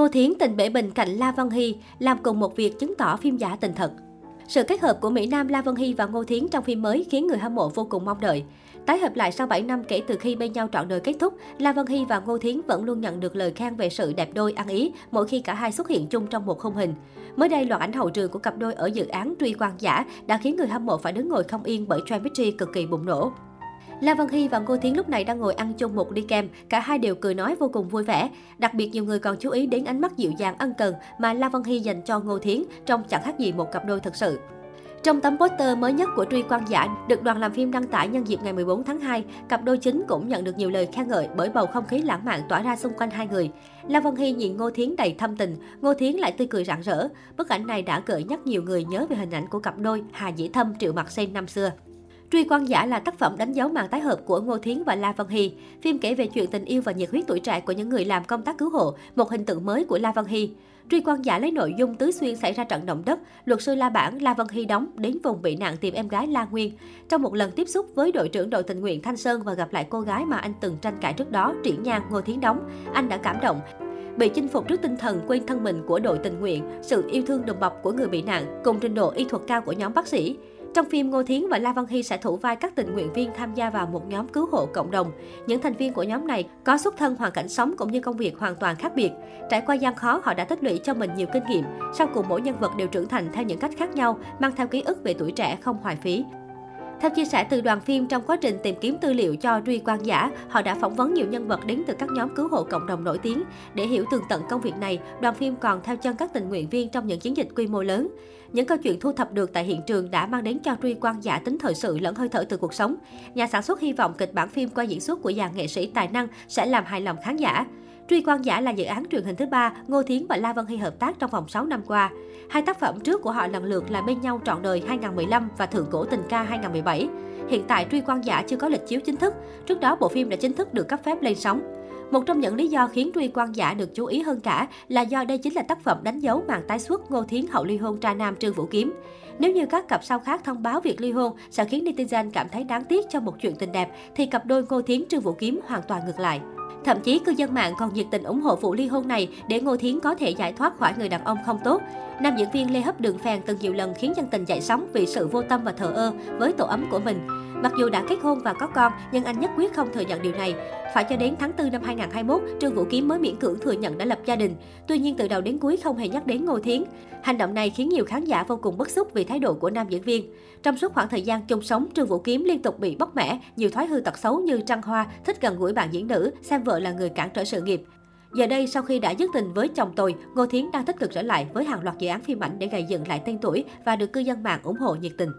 Ngô Thiến tình bể bình cạnh La Văn Hy, làm cùng một việc chứng tỏ phim giả tình thật. Sự kết hợp của Mỹ Nam La Văn Hy và Ngô Thiến trong phim mới khiến người hâm mộ vô cùng mong đợi. Tái hợp lại sau 7 năm kể từ khi bên nhau trọn đời kết thúc, La Văn Hy và Ngô Thiến vẫn luôn nhận được lời khen về sự đẹp đôi ăn ý mỗi khi cả hai xuất hiện chung trong một khung hình. Mới đây, loạt ảnh hậu trường của cặp đôi ở dự án Truy Quan Giả đã khiến người hâm mộ phải đứng ngồi không yên bởi chemistry cực kỳ bùng nổ. La Văn Hy và Ngô Thiến lúc này đang ngồi ăn chung một ly kem, cả hai đều cười nói vô cùng vui vẻ. Đặc biệt nhiều người còn chú ý đến ánh mắt dịu dàng ân cần mà La Văn Hy dành cho Ngô Thiến, trông chẳng khác gì một cặp đôi thật sự. Trong tấm poster mới nhất của Truy Quan Giả được đoàn làm phim đăng tải nhân dịp ngày 14 tháng 2, cặp đôi chính cũng nhận được nhiều lời khen ngợi bởi bầu không khí lãng mạn tỏa ra xung quanh hai người. La Văn Hy nhìn Ngô Thiến đầy thâm tình, Ngô Thiến lại tươi cười rạng rỡ. Bức ảnh này đã gợi nhắc nhiều người nhớ về hình ảnh của cặp đôi Hà Dĩ Thâm Triệu Mặc Sen năm xưa. Truy quan giả là tác phẩm đánh dấu màn tái hợp của Ngô Thiến và La Văn Hy. Phim kể về chuyện tình yêu và nhiệt huyết tuổi trẻ của những người làm công tác cứu hộ, một hình tượng mới của La Văn Hy. Truy quan giả lấy nội dung tứ xuyên xảy ra trận động đất, luật sư La Bản La Văn Hy đóng đến vùng bị nạn tìm em gái La Nguyên. Trong một lần tiếp xúc với đội trưởng đội tình nguyện Thanh Sơn và gặp lại cô gái mà anh từng tranh cãi trước đó, Triển Nhan Ngô Thiến đóng, anh đã cảm động, bị chinh phục trước tinh thần quên thân mình của đội tình nguyện, sự yêu thương đồng bọc của người bị nạn, cùng trình độ y thuật cao của nhóm bác sĩ. Trong phim, Ngô Thiến và La Văn Hy sẽ thủ vai các tình nguyện viên tham gia vào một nhóm cứu hộ cộng đồng. Những thành viên của nhóm này có xuất thân hoàn cảnh sống cũng như công việc hoàn toàn khác biệt. Trải qua gian khó, họ đã tích lũy cho mình nhiều kinh nghiệm. Sau cùng mỗi nhân vật đều trưởng thành theo những cách khác nhau, mang theo ký ức về tuổi trẻ không hoài phí. Theo chia sẻ từ đoàn phim, trong quá trình tìm kiếm tư liệu cho Truy Quang giả, họ đã phỏng vấn nhiều nhân vật đến từ các nhóm cứu hộ cộng đồng nổi tiếng. Để hiểu tường tận công việc này, đoàn phim còn theo chân các tình nguyện viên trong những chiến dịch quy mô lớn. Những câu chuyện thu thập được tại hiện trường đã mang đến cho Truy Quang giả tính thời sự lẫn hơi thở từ cuộc sống. Nhà sản xuất hy vọng kịch bản phim qua diễn xuất của dàn nghệ sĩ tài năng sẽ làm hài lòng khán giả. Truy quan giả là dự án truyền hình thứ ba Ngô Thiến và La Vân Hy hợp tác trong vòng 6 năm qua. Hai tác phẩm trước của họ lần lượt là Bên nhau trọn đời 2015 và Thượng cổ tình ca 2017. Hiện tại Truy quan giả chưa có lịch chiếu chính thức. Trước đó bộ phim đã chính thức được cấp phép lên sóng. Một trong những lý do khiến Truy quan giả được chú ý hơn cả là do đây chính là tác phẩm đánh dấu màn tái xuất Ngô Thiến hậu ly hôn tra nam Trương Vũ Kiếm. Nếu như các cặp sau khác thông báo việc ly hôn sẽ khiến netizen cảm thấy đáng tiếc cho một chuyện tình đẹp, thì cặp đôi Ngô Thiến Trương Vũ Kiếm hoàn toàn ngược lại. Thậm chí cư dân mạng còn nhiệt tình ủng hộ vụ ly hôn này để Ngô Thiến có thể giải thoát khỏi người đàn ông không tốt. Nam diễn viên Lê Hấp Đường Phèn từng nhiều lần khiến dân tình dậy sóng vì sự vô tâm và thờ ơ với tổ ấm của mình. Mặc dù đã kết hôn và có con, nhưng anh nhất quyết không thừa nhận điều này. Phải cho đến tháng 4 năm 2021, Trương Vũ Kiếm mới miễn cưỡng thừa nhận đã lập gia đình. Tuy nhiên từ đầu đến cuối không hề nhắc đến Ngô Thiến. Hành động này khiến nhiều khán giả vô cùng bức xúc vì thái độ của nam diễn viên. Trong suốt khoảng thời gian chung sống, Trương Vũ Kiếm liên tục bị bóc mẽ, nhiều thói hư tật xấu như trăng hoa, thích gần gũi bạn diễn nữ, xem vợ là người cản trở sự nghiệp. Giờ đây, sau khi đã dứt tình với chồng tôi, Ngô Thiến đang tích cực trở lại với hàng loạt dự án phim ảnh để gây dựng lại tên tuổi và được cư dân mạng ủng hộ nhiệt tình.